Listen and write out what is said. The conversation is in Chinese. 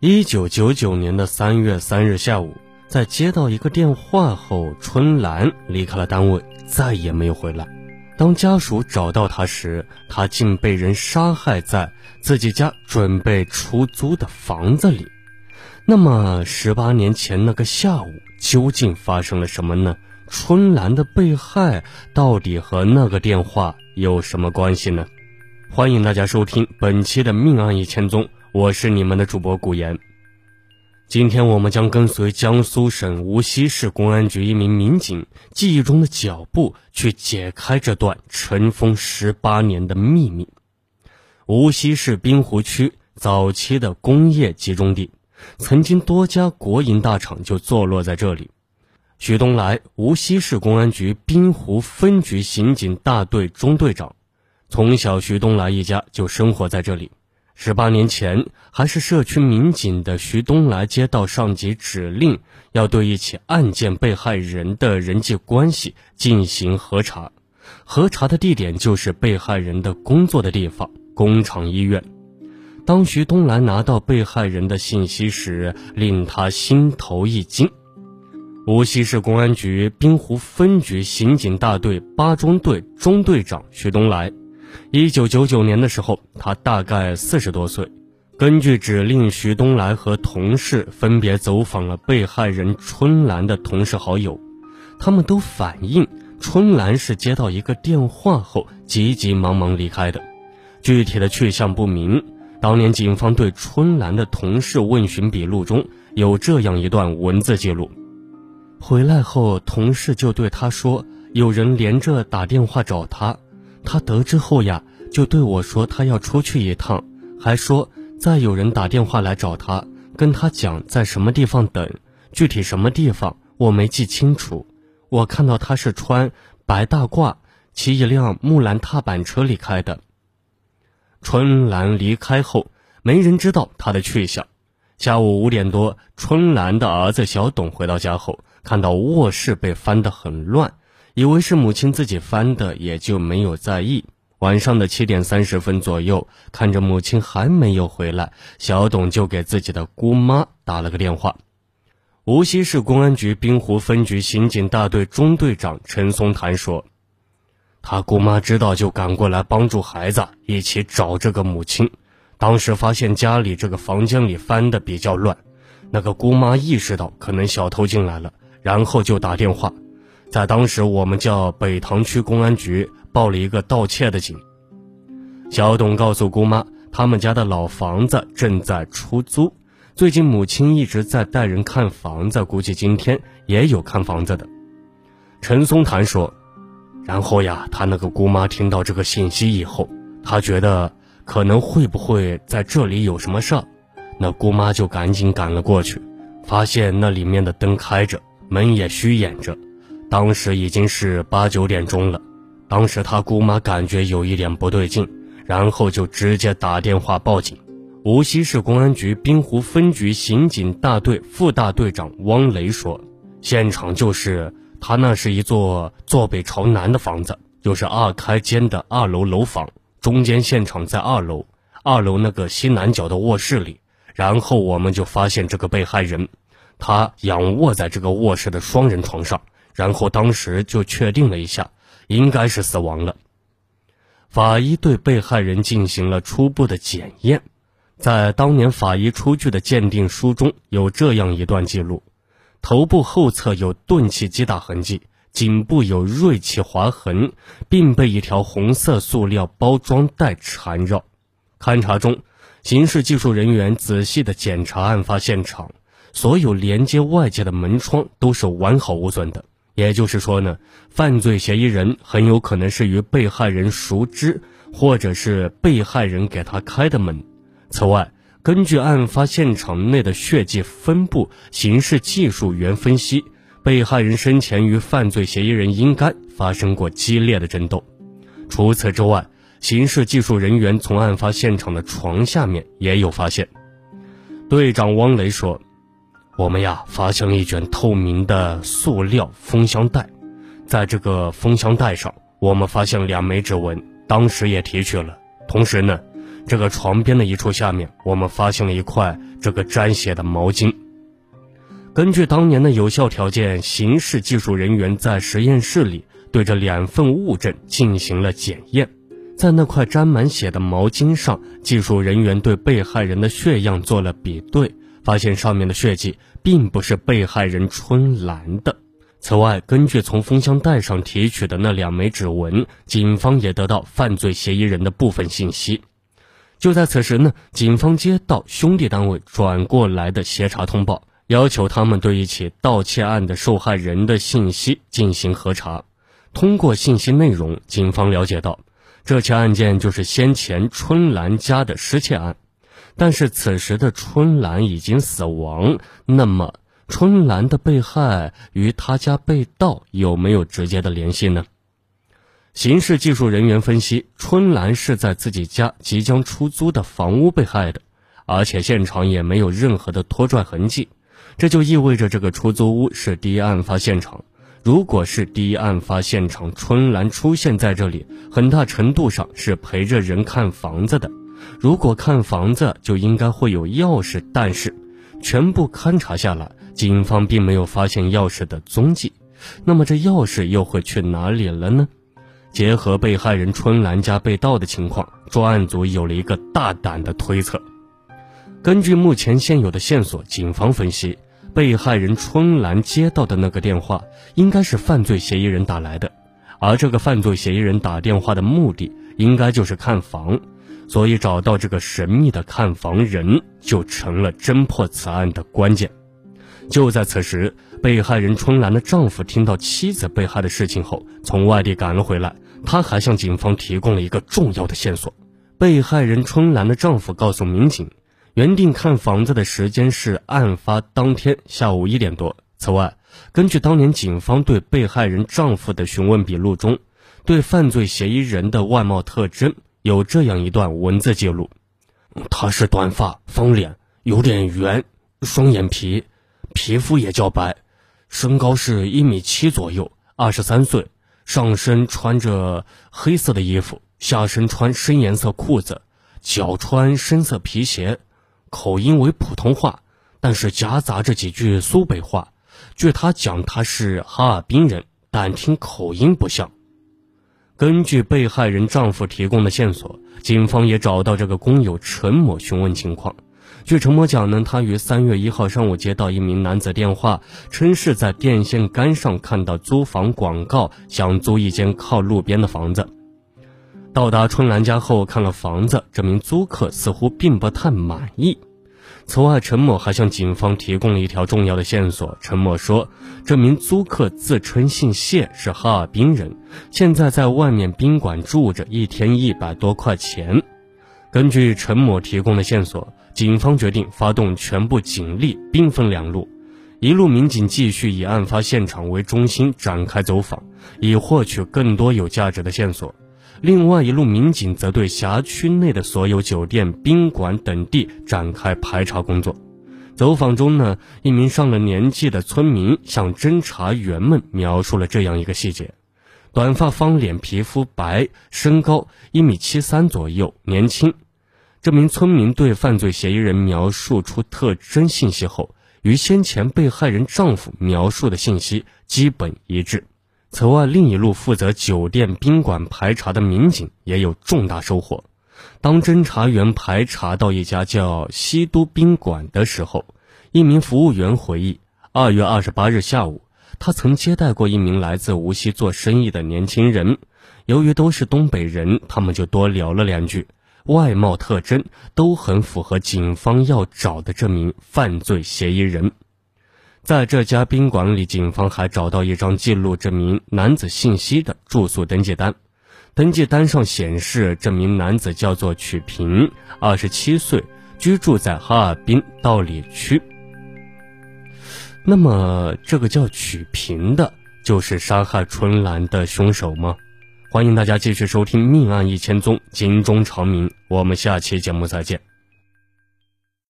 一九九九年的三月三日下午，在接到一个电话后，春兰离开了单位，再也没有回来。当家属找到他时，他竟被人杀害在自己家准备出租的房子里。那么，十八年前那个下午究竟发生了什么呢？春兰的被害到底和那个电话有什么关系呢？欢迎大家收听本期的《命案一千宗》。我是你们的主播古言。今天我们将跟随江苏省无锡市公安局一名民警记忆中的脚步，去解开这段尘封十八年的秘密。无锡市滨湖区早期的工业集中地，曾经多家国营大厂就坐落在这里。许东来，无锡市公安局滨湖分局刑警大队中队长，从小徐东来一家就生活在这里。十八年前，还是社区民警的徐东来接到上级指令，要对一起案件被害人的人际关系进行核查。核查的地点就是被害人的工作的地方——工厂医院。当徐东来拿到被害人的信息时，令他心头一惊。无锡市公安局滨湖分局刑警大队八中队中队长徐东来。一九九九年的时候，他大概四十多岁。根据指令，徐东来和同事分别走访了被害人春兰的同事好友，他们都反映春兰是接到一个电话后急急忙忙离开的，具体的去向不明。当年警方对春兰的同事问询笔录中有这样一段文字记录：回来后，同事就对他说，有人连着打电话找他。他得知后呀，就对我说他要出去一趟，还说再有人打电话来找他，跟他讲在什么地方等，具体什么地方我没记清楚。我看到他是穿白大褂，骑一辆木兰踏板车离开的。春兰离开后，没人知道他的去向。下午五点多，春兰的儿子小董回到家后，看到卧室被翻得很乱。以为是母亲自己翻的，也就没有在意。晚上的七点三十分左右，看着母亲还没有回来，小董就给自己的姑妈打了个电话。无锡市公安局滨湖分局刑警大队中队长陈松潭说：“他姑妈知道就赶过来帮助孩子一起找这个母亲。当时发现家里这个房间里翻的比较乱，那个姑妈意识到可能小偷进来了，然后就打电话。”在当时，我们叫北塘区公安局报了一个盗窃的警。小董告诉姑妈，他们家的老房子正在出租，最近母亲一直在带人看房子，估计今天也有看房子的。陈松谈说：“然后呀，他那个姑妈听到这个信息以后，她觉得可能会不会在这里有什么事儿，那姑妈就赶紧赶了过去，发现那里面的灯开着，门也虚掩着。”当时已经是八九点钟了，当时他姑妈感觉有一点不对劲，然后就直接打电话报警。无锡市公安局滨湖分局刑警大队副大队长汪雷说：“现场就是他那是一座坐北朝南的房子，就是二开间的二楼楼房，中间现场在二楼，二楼那个西南角的卧室里。然后我们就发现这个被害人，他仰卧在这个卧室的双人床上。”然后当时就确定了一下，应该是死亡了。法医对被害人进行了初步的检验，在当年法医出具的鉴定书中有这样一段记录：头部后侧有钝器击打痕迹，颈部有锐器划痕，并被一条红色塑料包装袋缠绕。勘查中，刑事技术人员仔细的检查案发现场，所有连接外界的门窗都是完好无损的。也就是说呢，犯罪嫌疑人很有可能是与被害人熟知，或者是被害人给他开的门。此外，根据案发现场内的血迹分布，刑事技术员分析，被害人生前与犯罪嫌疑人应该发生过激烈的争斗。除此之外，刑事技术人员从案发现场的床下面也有发现。队长汪雷说。我们呀，发现了一卷透明的塑料封箱袋，在这个封箱袋上，我们发现两枚指纹，当时也提取了。同时呢，这个床边的一处下面，我们发现了一块这个沾血的毛巾。根据当年的有效条件，刑事技术人员在实验室里对这两份物证进行了检验。在那块沾满血的毛巾上，技术人员对被害人的血样做了比对，发现上面的血迹并不是被害人春兰的。此外，根据从封箱袋上提取的那两枚指纹，警方也得到犯罪嫌疑人的部分信息。就在此时呢，警方接到兄弟单位转过来的协查通报，要求他们对一起盗窃案的受害人的信息进行核查。通过信息内容，警方了解到。这起案件就是先前春兰家的失窃案，但是此时的春兰已经死亡。那么，春兰的被害与他家被盗有没有直接的联系呢？刑事技术人员分析，春兰是在自己家即将出租的房屋被害的，而且现场也没有任何的拖拽痕迹，这就意味着这个出租屋是第一案发现场。如果是第一案发现场，春兰出现在这里，很大程度上是陪着人看房子的。如果看房子，就应该会有钥匙，但是全部勘查下来，警方并没有发现钥匙的踪迹。那么这钥匙又会去哪里了呢？结合被害人春兰家被盗的情况，专案组有了一个大胆的推测。根据目前现有的线索，警方分析。被害人春兰接到的那个电话，应该是犯罪嫌疑人打来的，而这个犯罪嫌疑人打电话的目的，应该就是看房，所以找到这个神秘的看房人，就成了侦破此案的关键。就在此时，被害人春兰的丈夫听到妻子被害的事情后，从外地赶了回来，他还向警方提供了一个重要的线索。被害人春兰的丈夫告诉民警。原定看房子的时间是案发当天下午一点多。此外，根据当年警方对被害人丈夫的询问笔录中，对犯罪嫌疑人的外貌特征有这样一段文字记录：他是短发、方脸，有点圆，双眼皮，皮肤也较白，身高是一米七左右，二十三岁，上身穿着黑色的衣服，下身穿深颜色裤子，脚穿深色皮鞋。口音为普通话，但是夹杂着几句苏北话。据他讲，他是哈尔滨人，但听口音不像。根据被害人丈夫提供的线索，警方也找到这个工友陈某询问情况。据陈某讲呢，他于三月一号上午接到一名男子电话，称是在电线杆上看到租房广告，想租一间靠路边的房子。到达春兰家后，看了房子，这名租客似乎并不太满意。此外，陈某还向警方提供了一条重要的线索。陈某说，这名租客自称姓谢，是哈尔滨人，现在在外面宾馆住着，一天一百多块钱。根据陈某提供的线索，警方决定发动全部警力，兵分两路：一路民警继续以案发现场为中心展开走访，以获取更多有价值的线索。另外一路民警则对辖区内的所有酒店、宾馆等地展开排查工作。走访中呢，一名上了年纪的村民向侦查员们描述了这样一个细节：短发、方脸、皮肤白，身高一米七三左右，年轻。这名村民对犯罪嫌疑人描述出特征信息后，与先前被害人丈夫描述的信息基本一致。此外，另一路负责酒店、宾馆排查的民警也有重大收获。当侦查员排查到一家叫西都宾馆的时候，一名服务员回忆，二月二十八日下午，他曾接待过一名来自无锡做生意的年轻人。由于都是东北人，他们就多聊了两句，外貌特征都很符合警方要找的这名犯罪嫌疑人。在这家宾馆里，警方还找到一张记录这名男子信息的住宿登记单。登记单上显示，这名男子叫做曲平，二十七岁，居住在哈尔滨道里区。那么，这个叫曲平的，就是杀害春兰的凶手吗？欢迎大家继续收听《命案一千宗》，警钟长鸣。我们下期节目再见。